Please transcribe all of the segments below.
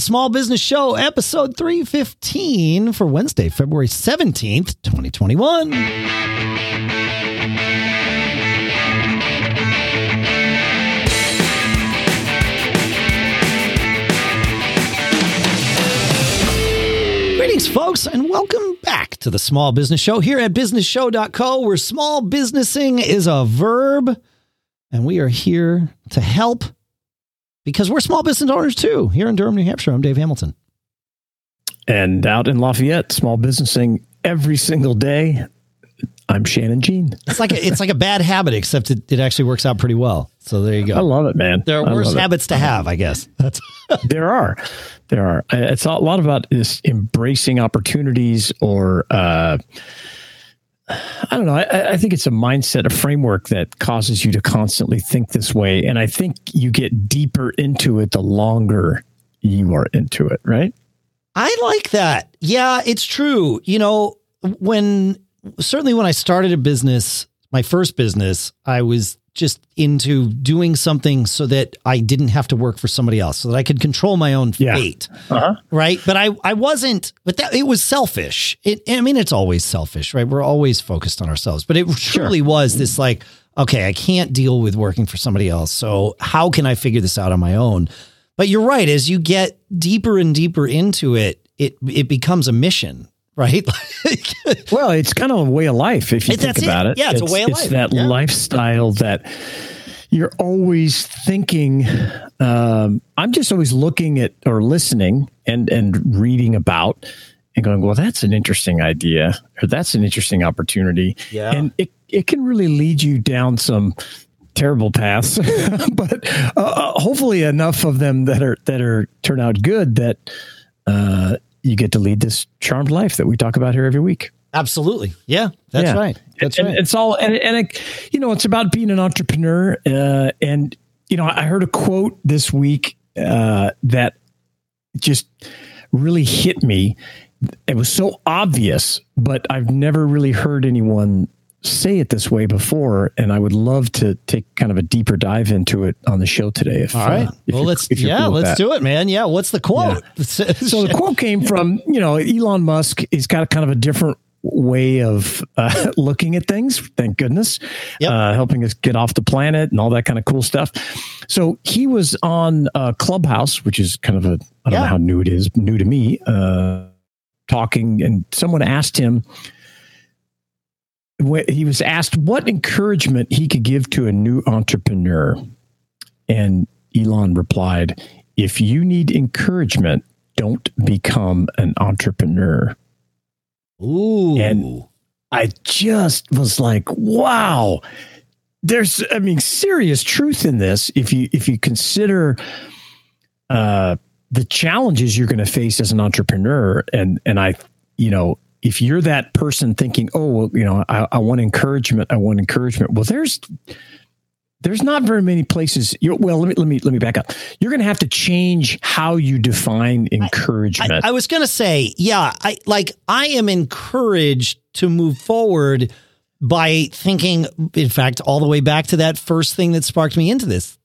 the Small Business Show, episode 315 for Wednesday, February 17th, 2021. Greetings, folks, and welcome back to the Small Business Show here at businessshow.co, where small businessing is a verb. And we are here to help because we're small business owners too here in Durham, New Hampshire. I'm Dave Hamilton. And out in Lafayette, small businessing every single day. I'm Shannon Jean. It's like a, it's like a bad habit, except it, it actually works out pretty well. So there you go. I love it, man. There are I worse habits to have, I guess. That's There are, there are. It's a lot about this embracing opportunities, or uh, I don't know. I, I think it's a mindset, a framework that causes you to constantly think this way, and I think you get deeper into it the longer you are into it. Right? I like that. Yeah, it's true. You know, when certainly when I started a business, my first business, I was just into doing something so that I didn't have to work for somebody else, so that I could control my own Yeah. fate. Uh-huh. Right. But I, I wasn't, but that it was selfish. It, I mean, it's always selfish, right? We're always focused on ourselves, but it truly was this like, okay, I can't deal with working for somebody else. So how can I figure this out on my own? But you're right. As you get deeper and deeper into it, it, it becomes a mission, right? Well, it's kind of a way of life if you It- think that's it. about it. Yeah, it's a way of It's life. that Yeah. lifestyle that you're always thinking. Um, I'm just always looking at or listening and and reading about and going, well, that's an interesting idea or that's an interesting opportunity. Yeah. and it it can really lead you down some terrible paths, but uh, hopefully enough of them that are that are turn out good that. Uh, you get to lead this charmed life that we talk about here every week. Absolutely. Yeah, that's Yeah. right. That's and, right. It's all and and it, you know it's about being an entrepreneur. Uh, and you know I heard a quote this week uh, that just really hit me. It was so obvious, but I've never really heard anyone say it this way before. And I would love to take kind of a deeper dive into it on the show today. If, All right. uh, well, let's, yeah, cool let's do it, man. Yeah. What's the quote? So the quote came from, you know, Elon Musk. He's got a kind of a different way of uh, looking at things. Thank goodness, Yep. uh, helping us get off the planet and all that kind of cool stuff. So he was on uh, Clubhouse, which is kind of a I don't Yeah. know how new it is, new to me. Uh, talking, and someone asked him. He was asked what encouragement he could give to a new entrepreneur, and Elon replied, "If you need encouragement, don't become an entrepreneur." Ooh. And- I just was like, wow. There's I mean serious truth in this if you if you consider uh the challenges you're going to face as an entrepreneur and and I you know if you're that person thinking oh well, you know I, I want encouragement I want encouragement well there's there's not very many places you well let me let me let me back up you're going to have to change how you define encouragement I, I was going to say, yeah, I like I am encouraged to move forward by thinking, in fact, all the way back to that first thing that sparked me into this.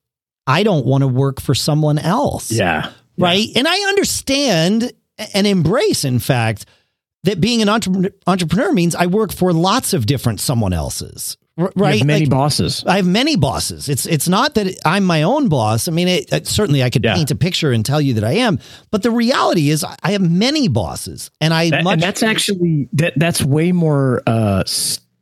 I don't want to work for someone else. yeah Right. And I understand and embrace, in fact, that being an entre- entrepreneur means I work for lots of different someone else's. Right. many Like, bosses I have many bosses. It's it's not that I'm my own boss. I mean, it, it- certainly I could Yeah. paint a picture and tell you that I am, but the reality is I have many bosses, and I That- much and that's actually that that's way more uh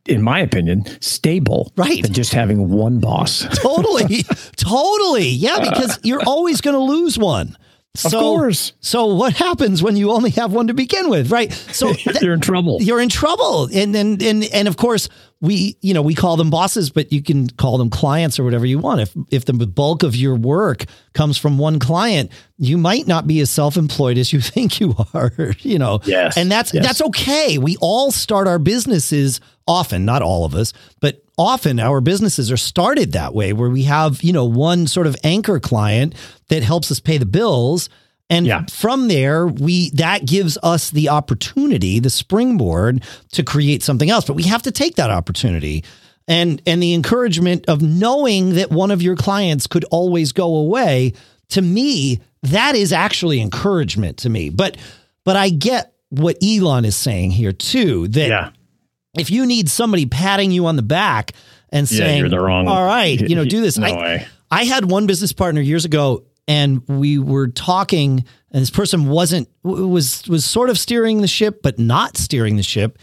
in my opinion stable Right. than just having one boss totally, totally, yeah, because you're always going to lose one. Of So, course so what happens when you only have one to begin with, right? So th- you're in trouble you're in trouble, and then and and of course we you know we call them bosses, but you can call them clients or whatever you want. If if the bulk of your work comes from one client, you might not be as self employed as you think you are. You know, Yes, and that's yes. that's okay. We all start our businesses often, not all of us, but often our businesses are started that way, where we have you know one sort of anchor client that helps us pay the bills. And Yeah. from there, we that gives us the opportunity, the springboard to create something else. But we have to take that opportunity. And and the encouragement of knowing that one of your clients could always go away, to me, that is actually encouragement to me. But but I get what Elon is saying here too. That Yeah. If you need somebody patting you on the back and Yeah, saying, you're the wrong- all right, you know, do this. No I, way. I had one business partner years ago and we were talking and this person wasn't was was sort of steering the ship but not steering the ship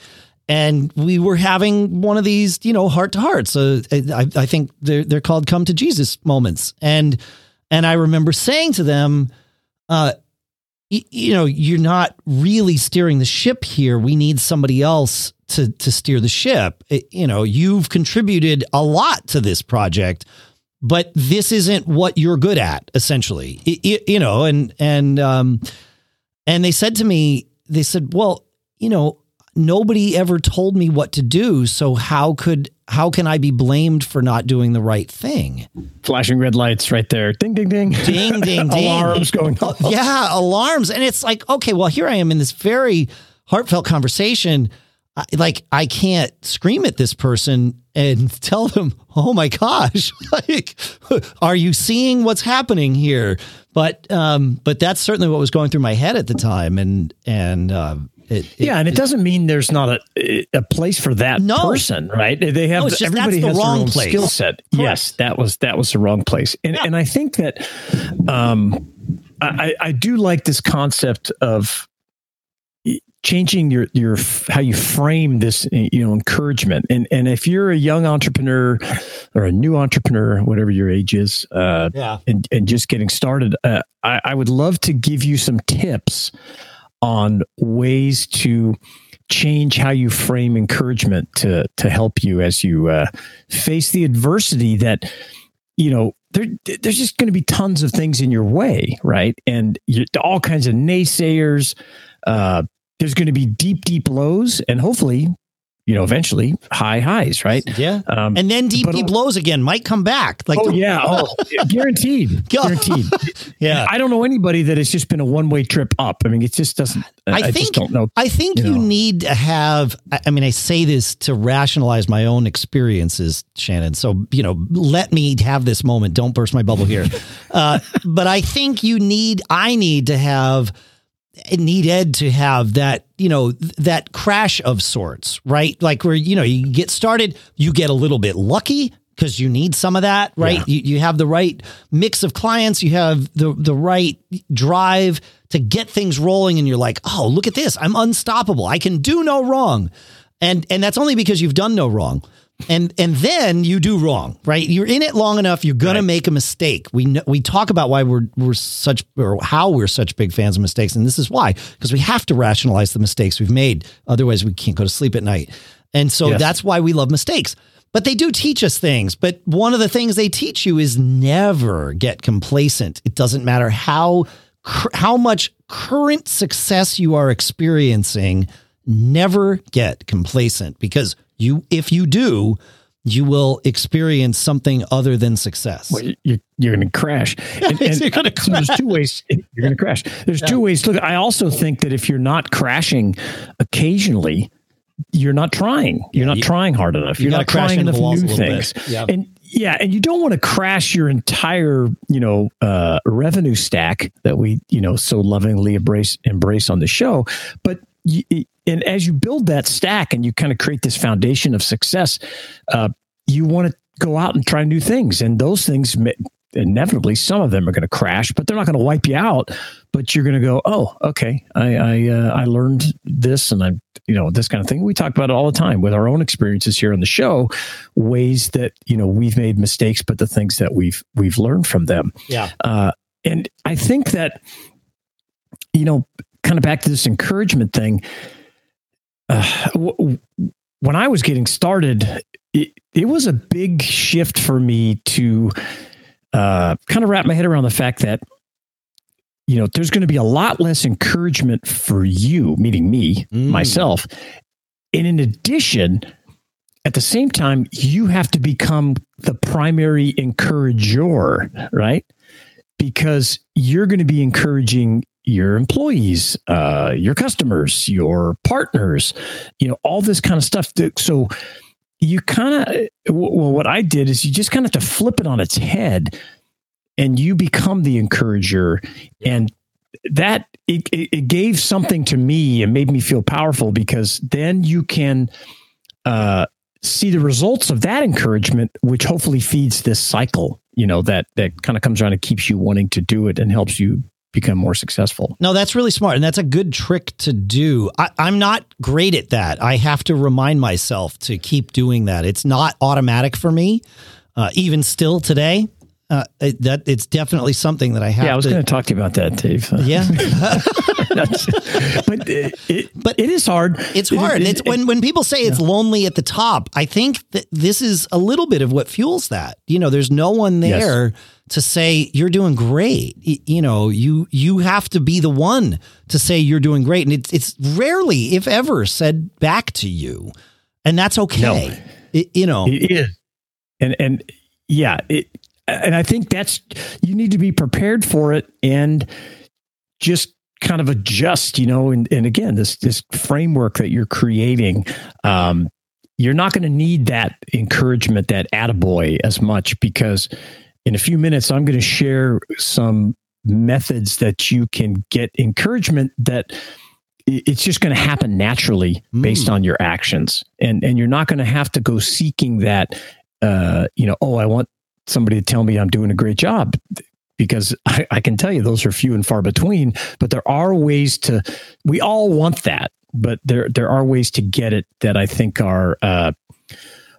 and we were having one of these you know heart to heart so I, I think they're they're called come to jesus moments and and i remember saying to them uh you know you're not really steering the ship here we need somebody else to to steer the ship It- you know you've contributed a lot to this project but this isn't what you're good at essentially I- I- you know and and um and they said to me they said well you know nobody ever told me what to do so how could how can i be blamed for not doing the right thing Flashing red lights right there. Ding, ding, ding. ding ding ding Alarms going off. yeah alarms and it's like okay well here i am in this very heartfelt conversation I, like i can't scream at this person and tell them oh my gosh like are you seeing what's happening here but um but that's certainly what was going through my head at the time and and um it, it- Yeah, and it doesn't mean there's not a a place for that No. person, right? They have No, just everybody the has wrong their own place. skill set. Yes, that was that was the wrong place, and and I think that um, I I do like this concept of changing your your how you frame this you know encouragement and and if you're a young entrepreneur or a new entrepreneur whatever your age is uh yeah and, and just getting started, uh, I, I would love to give you some tips on ways to change how you frame encouragement to to help you as you uh, face the adversity that you know there, there's just going to be tons of things in your way, right? And you, all kinds of naysayers. Uh, there's going to be deep, deep lows, and hopefully, you know, eventually high highs, right? yeah Um, and then deep deep lows again might come back like oh the- yeah, oh guaranteed, guaranteed. yeah I don't know anybody that has just been a one way trip up. I mean, it just doesn't. I, I I think don't know. I think you you, need to have. I I mean, I say this to rationalize my own experiences, Shannon. So you know, let me have this moment. Don't burst my bubble here. uh, but I think you need. I need to have. Need Ed to have that, you know, that crash of sorts, right? Like where you know you get started, you get a little bit lucky because you need some of that, right? Yeah. You, you have the right mix of clients, you have the the right drive to get things rolling, and you're like, oh, look at this, I'm unstoppable, I can do no wrong, and and that's only because you've done no wrong. And and then you do wrong, right? You're in it long enough. You're gonna Right. make a mistake. We know, we talk about why we're we're such or how we're such big fans of mistakes, and this is why because we have to rationalize the mistakes we've made. Otherwise, we can't go to sleep at night. And so Yes. that's why we love mistakes. But they do teach us things. But one of the things they teach you is never get complacent. It doesn't matter how cur- how much current success you are experiencing. Never get complacent because you, if you do, you will experience something other than success. Well, you, you're going to crash. And, and You're gonna so there's two ways. You're going to crash. There's two ways. Look, I also think that if you're not crashing occasionally, you're not trying. You're not you- trying hard enough. you You're gotta not crash trying enough new things. Yeah. And yeah, and you don't want to crash your entire, you know, uh, revenue stack that we, you know, so lovingly embrace embrace on the show. But you, and as you build that stack and you kind of create this foundation of success, uh, you want to go out and try new things, and those things inevitably some of them are going to crash, but they're not going to wipe you out. But you're going to go, oh, okay, I I, uh, I learned this, and I you know this kind of thing. We talk about it all the time with our own experiences here on the show, ways that you know we've made mistakes, but the things that we've we've learned from them. Yeah. Uh, and I think that, you know, kind of back to this encouragement thing. Uh, w- when I was getting started, it, it was a big shift for me to uh, kind of wrap my head around the fact that, you know, there's going to be a lot less encouragement for you, meaning me, Mm. myself. And in addition, at the same time, you have to become the primary encourager, right? Because you're going to be encouraging your employees, uh, your customers, your partners, you know, all this kind of stuff. So you kind of, well, what I did is you just kind of have to flip it on its head and you become the encourager and that it, it gave something to me and made me feel powerful because then you can uh, see the results of that encouragement which hopefully feeds this cycle you know that that kind of comes around and keeps you wanting to do it and helps you become more successful. No, that's really smart. And that's a good trick to do. I, am not great at that. I have to remind myself to keep doing that. It's not automatic for me, uh, even still today. Uh, it, that it's definitely something that I have. Yeah, I was going to talk to you about that, Dave. Yeah, but it, it, but it is hard. It's hard. It, it's when when people say it's yeah. lonely at the top. I think that this is a little bit of what fuels that. You know, there's no one there yes. to say you're doing great. You know, you you have to be the one to say you're doing great, and it's it's rarely, if ever, said back to you, and that's okay. No. you know, it is, and and yeah, it and I think that's you need to be prepared for it and just kind of adjust, you know, and, and again, this this framework that you're creating, um, you're not going to need that encouragement, that attaboy as much because in a few minutes I'm going to share some methods that you can get encouragement that it's just going to happen naturally based mm. on your actions and and you're not going to have to go seeking that uh, you know, oh, I want somebody to tell me I'm doing a great job because I, I, can tell you those are few and far between. But there are ways to. We all want that, but there there are ways to get it that I think are uh,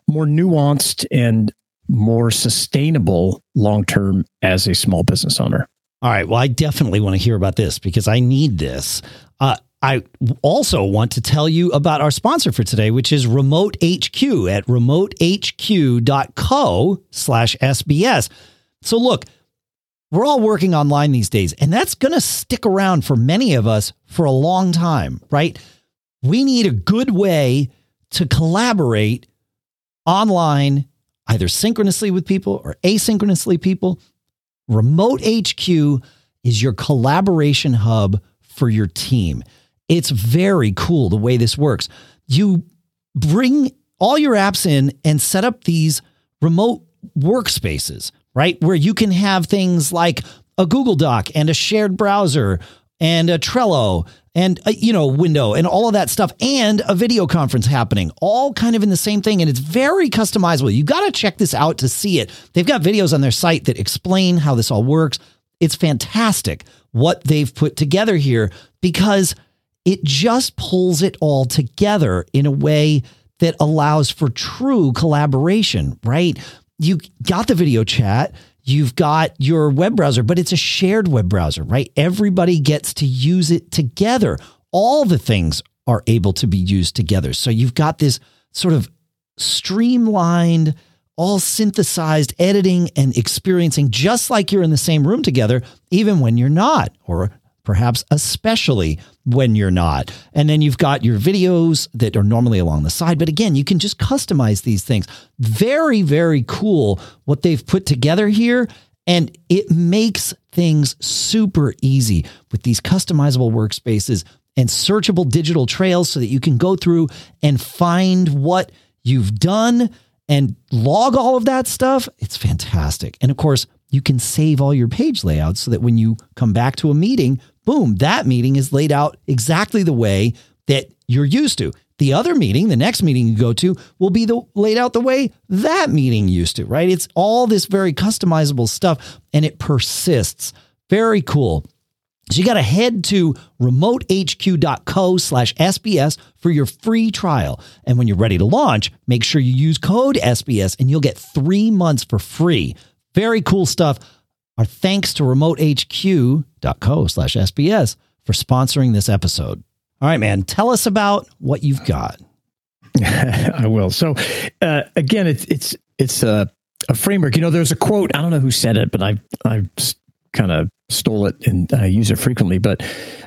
more nuanced and more sustainable long term as a small business owner. All right. Well, I definitely want to hear about this because I need this. Uh, I also want to tell you about our sponsor for today, which is Remote HQ at remotehq.co slash SBS. So look, we're all working online these days, and that's going to stick around for many of us for a long time, right? We need a good way to collaborate online, either synchronously with people or asynchronously people. Remote HQ is your collaboration hub for your team. It's very cool the way this works. You bring all your apps in and set up these remote workspaces, right? Where you can have things like a Google Doc and a shared browser and a Trello and a, you know window and all of that stuff and a video conference happening all kind of in the same thing and it's very customizable you got to check this out to see it they've got videos on their site that explain how this all works it's fantastic what they've put together here because it just pulls it all together in a way that allows for true collaboration, right? You got the video chat, you've got your web browser, but it's a shared web browser, right? Everybody gets to use it together. All the things are able to be used together. So you've got this sort of streamlined, all synthesized editing and experiencing just like you're in the same room together, even when you're not, or perhaps especially when you're not. And then you've got your videos that are normally along the side. But again, you can just customize these things. Very, very cool what they've put together here. And it makes things super easy with these customizable workspaces and searchable digital trails so that you can go through and find what you've done and log all of that stuff. It's fantastic. And of course, you can save all your page layouts so that when you come back to a meeting, boom, that meeting is laid out exactly the way that you're used to. The other meeting, the next meeting you go to, will be the, laid out the way that meeting used to, right? It's all this very customizable stuff and it persists. Very cool. So you got to head to remotehq.co slash SBS for your free trial. And when you're ready to launch, make sure you use code SBS and you'll get three months for free. Very cool stuff. Our thanks to remotehq.co slash SBS for sponsoring this episode. All right, man, tell us about what you've got. I will. So, uh, again, it's it's it's a, a framework. You know, there's a quote. I don't know who said it, but I I kind of stole it and I use it frequently. But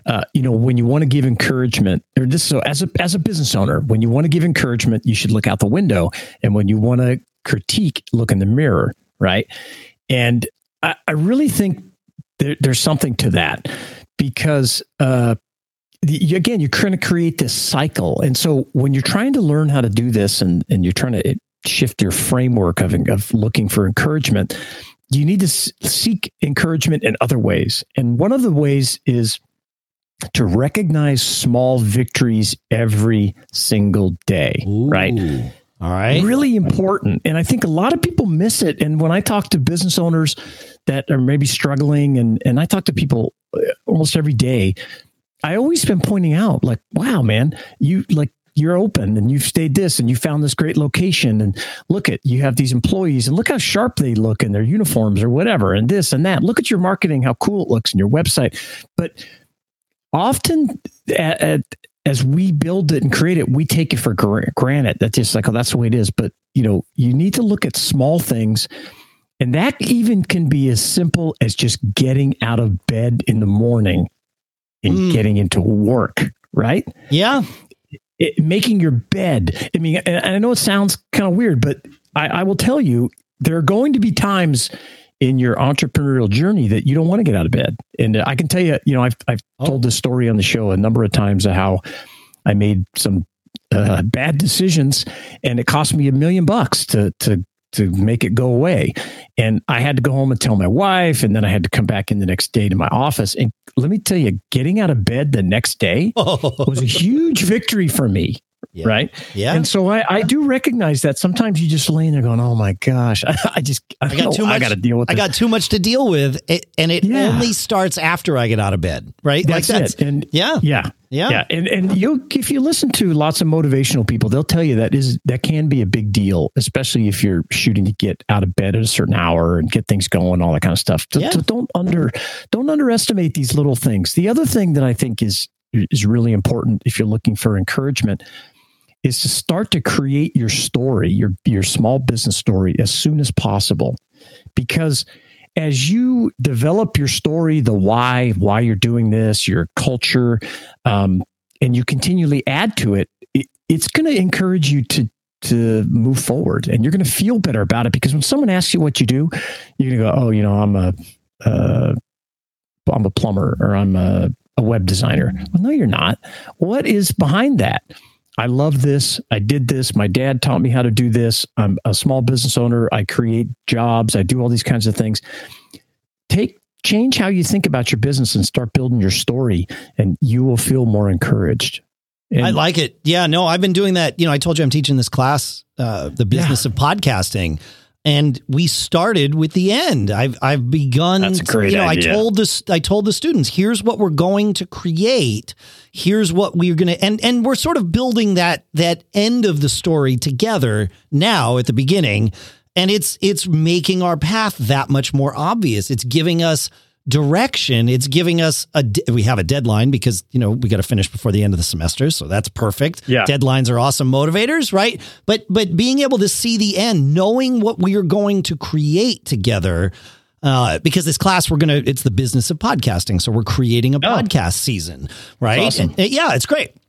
uh, you know, when you want to give encouragement, or just so as a as a business owner, when you want to give encouragement, you should look out the window, and when you want to critique, look in the mirror, right? And I, I really think there, there's something to that because uh, the, again, you're trying to create this cycle, and so when you're trying to learn how to do this, and and you're trying to shift your framework of of looking for encouragement, you need to seek encouragement in other ways. And one of the ways is to recognize small victories every single day, Ooh. right? All right. Really important. And I think a lot of people miss it. And when I talk to business owners that are maybe struggling, and, and I talk to people uh, almost every day, I always been pointing out, like, wow, man, you like you're open and you've stayed this and you found this great location and look at you have these employees and look how sharp they look in their uniforms or whatever and this and that look at your marketing how cool it looks in your website but often at, at, as we build it and create it we take it for granted that's just like oh that's the way it is but you know you need to look at small things and that even can be as simple as just getting out of bed in the morning and mm. getting into work right yeah it, making your bed. I mean, and I know it sounds kind of weird, but I, I will tell you, there are going to be times in your entrepreneurial journey that you don't want to get out of bed. And I can tell you, you know, I've, I've oh. told this story on the show a number of times of how I made some uh, bad decisions and it cost me a million bucks to, to to make it go away. And I had to go home and tell my wife, and then I had to come back in the next day to my office. And let me tell you, getting out of bed the next day was a huge victory for me. Yeah. Right. Yeah. And so I, I do recognize that sometimes you just laying there going, oh my gosh, I, I just, I, I got too much. I got to deal with. I got too much to deal with, it, and it yeah. only starts after I get out of bed. Right. That's, like that's it. And yeah, yeah, yeah, yeah. And and you, if you listen to lots of motivational people, they'll tell you that is that can be a big deal, especially if you're shooting to get out of bed at a certain hour and get things going, all that kind of stuff. So, yeah. so don't under don't underestimate these little things. The other thing that I think is is really important if you're looking for encouragement is to start to create your story, your your small business story as soon as possible. Because as you develop your story, the why, why you're doing this, your culture, um, and you continually add to it, it it's going to encourage you to to move forward, and you're going to feel better about it. Because when someone asks you what you do, you're going to go, "Oh, you know, I'm a uh, I'm a plumber or I'm a, a web designer." Well, no, you're not. What is behind that? I love this. I did this. My dad taught me how to do this. I'm a small business owner. I create jobs. I do all these kinds of things. Take change how you think about your business and start building your story and you will feel more encouraged. And I like it. Yeah, no, I've been doing that. You know, I told you I'm teaching this class, uh, the business yeah. of podcasting and we started with the end. I've I've begun. That's a great you know, idea. I told this. I told the students, here's what we're going to create. Here's what we're going to, and and we're sort of building that that end of the story together now at the beginning, and it's it's making our path that much more obvious. It's giving us direction. It's giving us a we have a deadline because you know we got to finish before the end of the semester, so that's perfect. Yeah, deadlines are awesome motivators, right? But but being able to see the end, knowing what we are going to create together. Uh, because this class we're gonna it's the business of podcasting so we're creating a oh. podcast season right awesome. and, yeah it's great and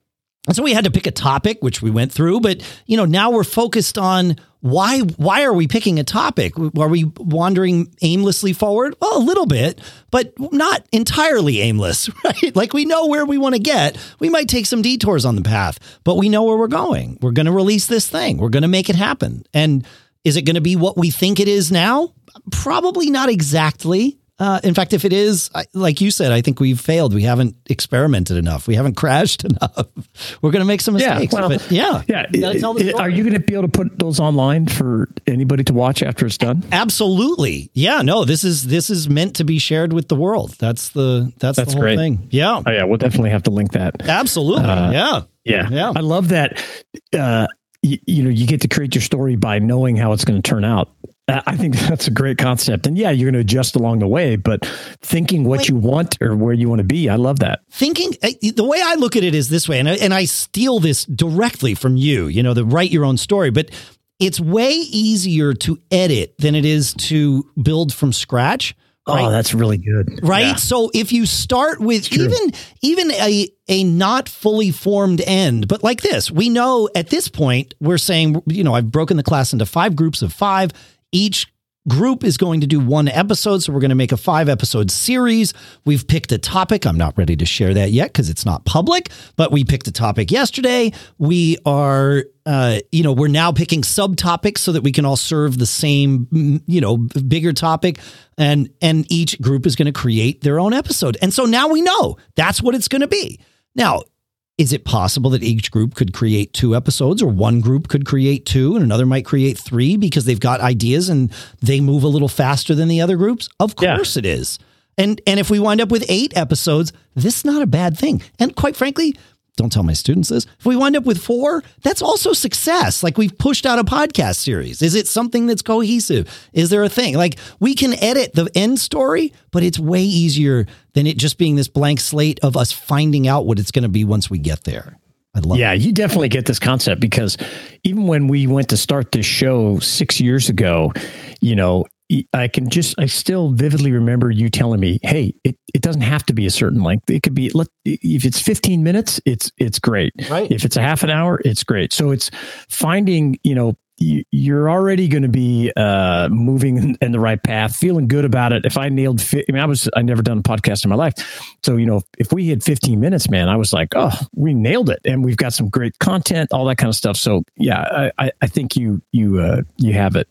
so we had to pick a topic, which we went through, but you know, now we're focused on why why are we picking a topic? Are we wandering aimlessly forward? Well, a little bit, but not entirely aimless, right? Like we know where we want to get. We might take some detours on the path, but we know where we're going. We're going to release this thing. We're going to make it happen. And is it going to be what we think it is now? Probably not exactly. Uh, in fact, if it is, like you said, I think we've failed. We haven't experimented enough. We haven't crashed enough. We're going to make some mistakes. Yeah, well, but yeah, yeah. Are you going to be able to put those online for anybody to watch after it's done? Absolutely. Yeah. No. This is this is meant to be shared with the world. That's the that's, that's the whole great. thing. Yeah. Oh, yeah. We'll definitely have to link that. Absolutely. Uh, yeah. Yeah. Yeah. I love that. Uh, you, you know, you get to create your story by knowing how it's going to turn out. Uh, I think that's a great concept. And yeah, you're going to adjust along the way, but thinking what Wait, you want or where you want to be, I love that. Thinking uh, the way I look at it is this way, and I, and I steal this directly from you, you know, the write your own story, but it's way easier to edit than it is to build from scratch. Oh, right? Oh, that's really good. Right? Yeah. So if you start with even even a a not fully formed end, but like this, we know at this point we're saying, you know, I've broken the class into five groups of 5 each group is going to do one episode. So we're going to make a five episode series. We've picked a topic. I'm not ready to share that yet because it's not public, but we picked a topic yesterday. We are, uh, you know, we're now picking subtopics so that we can all serve the same, mm, you know, bigger topic. And, and each group is going to create their own episode. And so now we know that's what it's going to be. Now, is it possible that each group could create two episodes or one group could create two and another might create three because they've got ideas and they move a little faster than the other groups? Of course yeah. it is. And and if we wind up with 8 episodes, this is not a bad thing. And quite frankly, don't tell my students this. If we wind up with four, that's also success. Like we've pushed out a podcast series. Is it something that's cohesive? Is there a thing? Like we can edit the end story, but it's way easier than it just being this blank slate of us finding out what it's going to be once we get there. I love yeah, it. you definitely get this concept because even when we went to start this show six years ago, you know, I can just I still vividly remember you telling me, "Hey, it, it doesn't have to be a certain length. It could be let if it's 15 minutes, it's it's great. Right. If it's a half an hour, it's great. So it's finding, you know, you're already going to be uh, moving in the right path, feeling good about it. If I nailed, fi- I mean, I was I never done a podcast in my life, so you know, if we had 15 minutes, man, I was like, oh, we nailed it, and we've got some great content, all that kind of stuff. So yeah, I, I think you you uh, you have it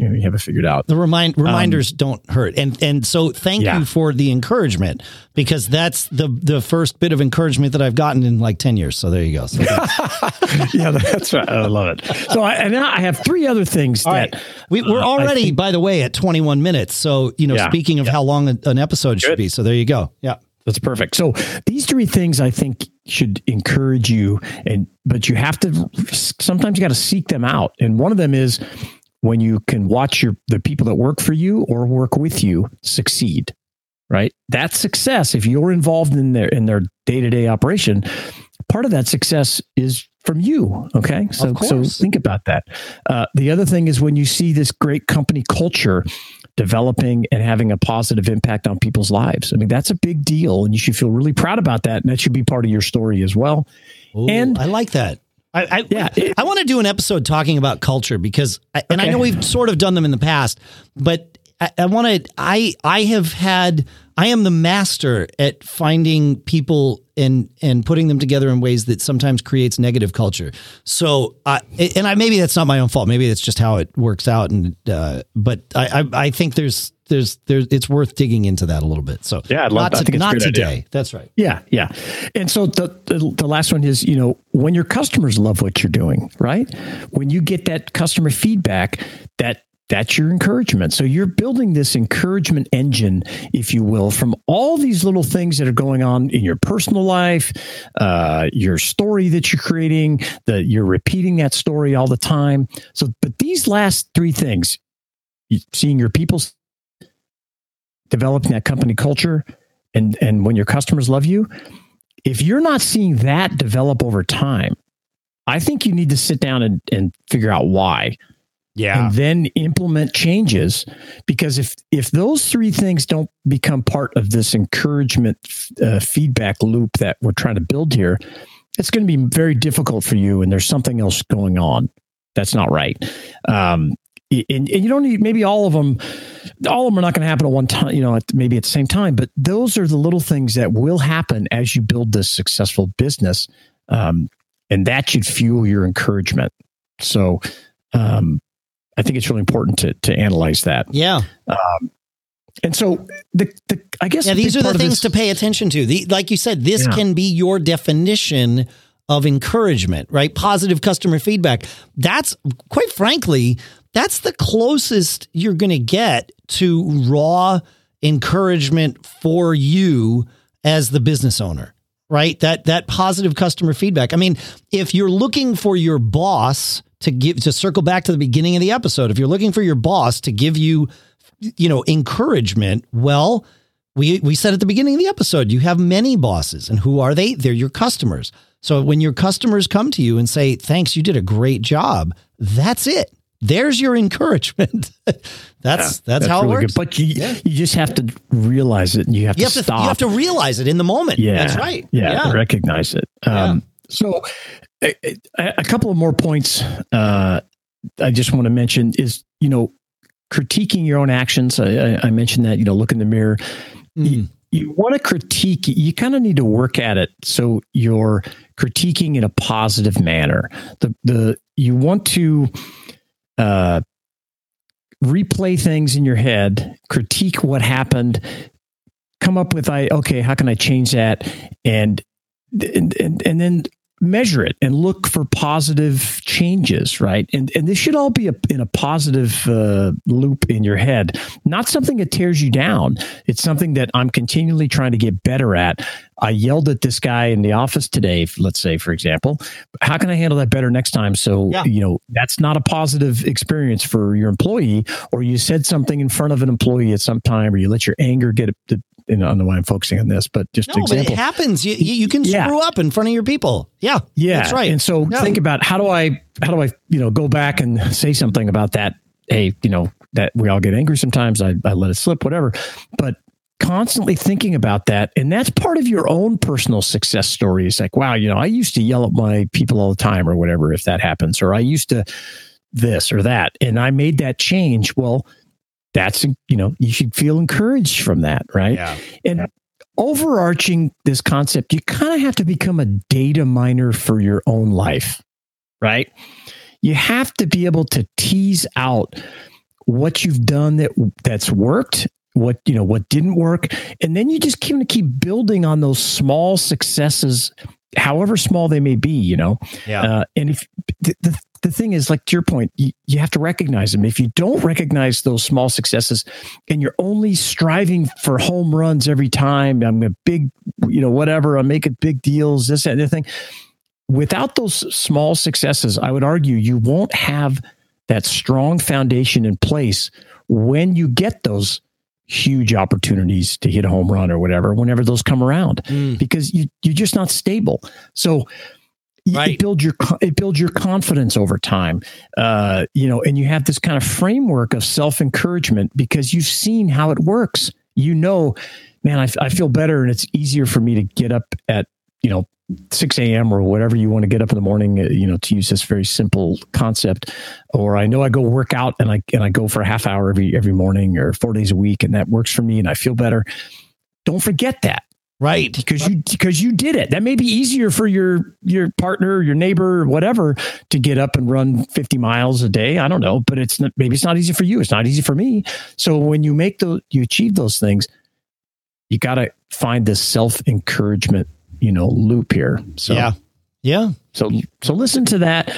you, know, you have it figured out. The remind reminders um, don't hurt, and and so thank yeah. you for the encouragement because that's the the first bit of encouragement that I've gotten in like ten years. So there you go. So yeah, that's right. I love it. So I, and I have three other things All that right. we, are already, think, by the way, at twenty one minutes. So you know, yeah, speaking of yeah. how long an episode should Good. be, so there you go. Yeah. That's perfect. So these three things I think should encourage you and but you have to sometimes you got to seek them out. And one of them is when you can watch your the people that work for you or work with you succeed right? That's success if you're involved in their in their day-to-day operation part of that success is from you okay? So so think about that. Uh, the other thing is when you see this great company culture developing and having a positive impact on people's lives. I mean that's a big deal and you should feel really proud about that and that should be part of your story as well. Ooh, and i like that I, I, yeah, it, I want to do an episode talking about culture because, I, and okay. I know we've sort of done them in the past, but I, I want to. I I have had. I am the master at finding people and and putting them together in ways that sometimes creates negative culture. So, uh, and I maybe that's not my own fault. Maybe that's just how it works out. And uh, but I, I I think there's there's there's it's worth digging into that a little bit. So yeah, I'd love not, to, not today. Idea. That's right. Yeah, yeah. And so the, the the last one is you know when your customers love what you're doing, right? When you get that customer feedback, that that's your encouragement. So you're building this encouragement engine, if you will, from all these little things that are going on in your personal life, uh, your story that you're creating, that you're repeating that story all the time. So, but these last three things, seeing your people developing that company culture and and when your customers love you if you're not seeing that develop over time i think you need to sit down and, and figure out why yeah. and then implement changes because if if those three things don't become part of this encouragement uh, feedback loop that we're trying to build here it's going to be very difficult for you and there's something else going on that's not right. Um, and, and you don't need maybe all of them all of them are not going to happen at one time you know at, maybe at the same time but those are the little things that will happen as you build this successful business um, and that should fuel your encouragement. So um, i think it's really important to to analyze that yeah um, and so the, the I guess yeah, these are the things this, to pay attention to. The, like you said, this yeah. can be your definition of encouragement, right? Positive customer feedback. That's quite frankly that's the closest you're going to get to raw encouragement for you as the business owner right that that positive customer feedback i mean if you're looking for your boss to give to circle back to the beginning of the episode if you're looking for your boss to give you you know encouragement well we we said at the beginning of the episode you have many bosses and who are they they're your customers so when your customers come to you and say thanks you did a great job that's it there's your encouragement. that's, yeah, that's that's how really it works. Good. But you yeah. you just have to realize it, and you have you to have stop. To, you have to realize it in the moment. Yeah, that's right. Yeah, yeah. recognize it. Um, so, a, a, couple of more points uh, I just want to mention is you know critiquing your own actions. I, I, mentioned that, you know, look in the mirror. Mm. You, you want to critique, you kind of need to work at it so you're critiquing in a positive manner. The the you want to uh, replay things in your head, critique what happened, come up with I okay, how can I change that, and and and, and then measure it and look for positive changes, right? And and this should all be a, in a positive uh, loop in your head, not something that tears you down. It's something that I'm continually trying to get better at. I yelled at this guy in the office today, let's say, for example. How can I handle that better next time? So, yeah. you know, that's not a positive experience for your employee, or you said something in front of an employee at some time, or you let your anger get the you know, I don't know why I'm focusing on this, but just no, example. But it happens. You, you can yeah. screw up in front of your people. Yeah. Yeah. That's right. And so think about how do I, how do I, you know, go back and say something about that? Hey, you know, that we all get angry sometimes. I, I let it slip, whatever. But constantly thinking about that. And that's part of your own personal success story. It's like, wow, you know, I used to yell at my people all the time or whatever, if that happens, or I used to this or that. And I made that change. Well, that's you know you should feel encouraged from that right yeah. and overarching this concept you kind of have to become a data miner for your own life right you have to be able to tease out what you've done that that's worked what you know what didn't work and then you just keep keep building on those small successes however small they may be you know yeah uh, and if the, the, the thing is, like to your point, you, you have to recognize them. If you don't recognize those small successes and you're only striving for home runs every time, I'm a big, you know, whatever, I'm making big deals, this, and the thing. Without those small successes, I would argue you won't have that strong foundation in place when you get those huge opportunities to hit a home run or whatever, whenever those come around, mm. because you, you're just not stable. So, right. it builds your it builds your confidence over time uh, you know and you have this kind of framework of self-encouragement because you've seen how it works you know man I, I feel better and it's easier for me to get up at you know 6 a.m. or whatever you want to get up in the morning, uh, you know, to use this very simple concept. Or I know I go work out and I and I go for a half hour every every morning or four days a week, and that works for me and I feel better. Don't forget that. Right. Because you because you did it. That may be easier for your your partner, your neighbor, whatever, to get up and run 50 miles a day. I don't know, but it's not, maybe it's not easy for you. It's not easy for me. So when you make those you achieve those things, you got to find this self-encouragement, you know, loop here. So Yeah. Yeah. So so listen to that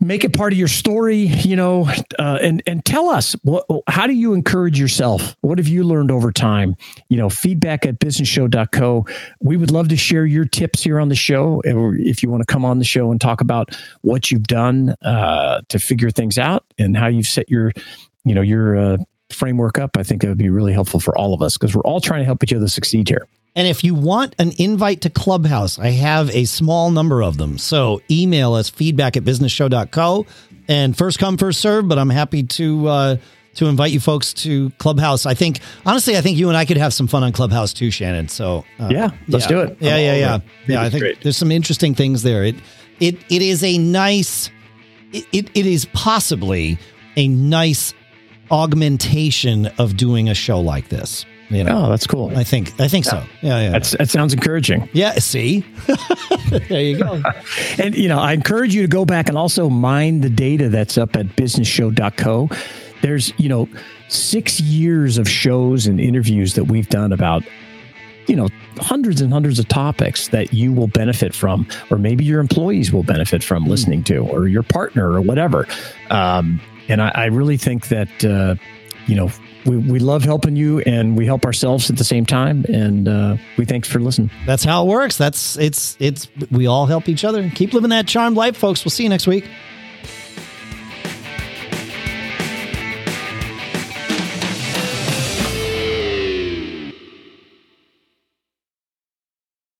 make it part of your story you know uh, and and tell us what how do you encourage yourself what have you learned over time you know feedback at businessshow.co we would love to share your tips here on the show if you want to come on the show and talk about what you've done uh, to figure things out and how you've set your you know your uh, framework up i think it would be really helpful for all of us because we're all trying to help each other succeed here and if you want an invite to Clubhouse, I have a small number of them. So email us feedback at businessshow.co and first come, first serve. But I'm happy to, uh, to invite you folks to Clubhouse. I think, honestly, I think you and I could have some fun on Clubhouse too, Shannon. So uh, yeah, let's yeah. do it. Yeah, yeah, yeah, yeah. I think great. there's some interesting things there. It, it, it is a nice, it, it, it is possibly a nice augmentation of doing a show like this. You know, oh, that's cool. I think I think yeah. so. Yeah, yeah. That's, that sounds encouraging. Yeah. See, there you go. and you know, I encourage you to go back and also mine the data that's up at businessshow.co. There's you know six years of shows and interviews that we've done about you know hundreds and hundreds of topics that you will benefit from or maybe your employees will benefit from mm. listening to or your partner or whatever um, and I, I, really think that uh, you know we, we love helping you and we help ourselves at the same time. And uh, we thanks for listening. That's how it works. That's it's it's we all help each other. Keep living that charmed life, folks. We'll see you next week.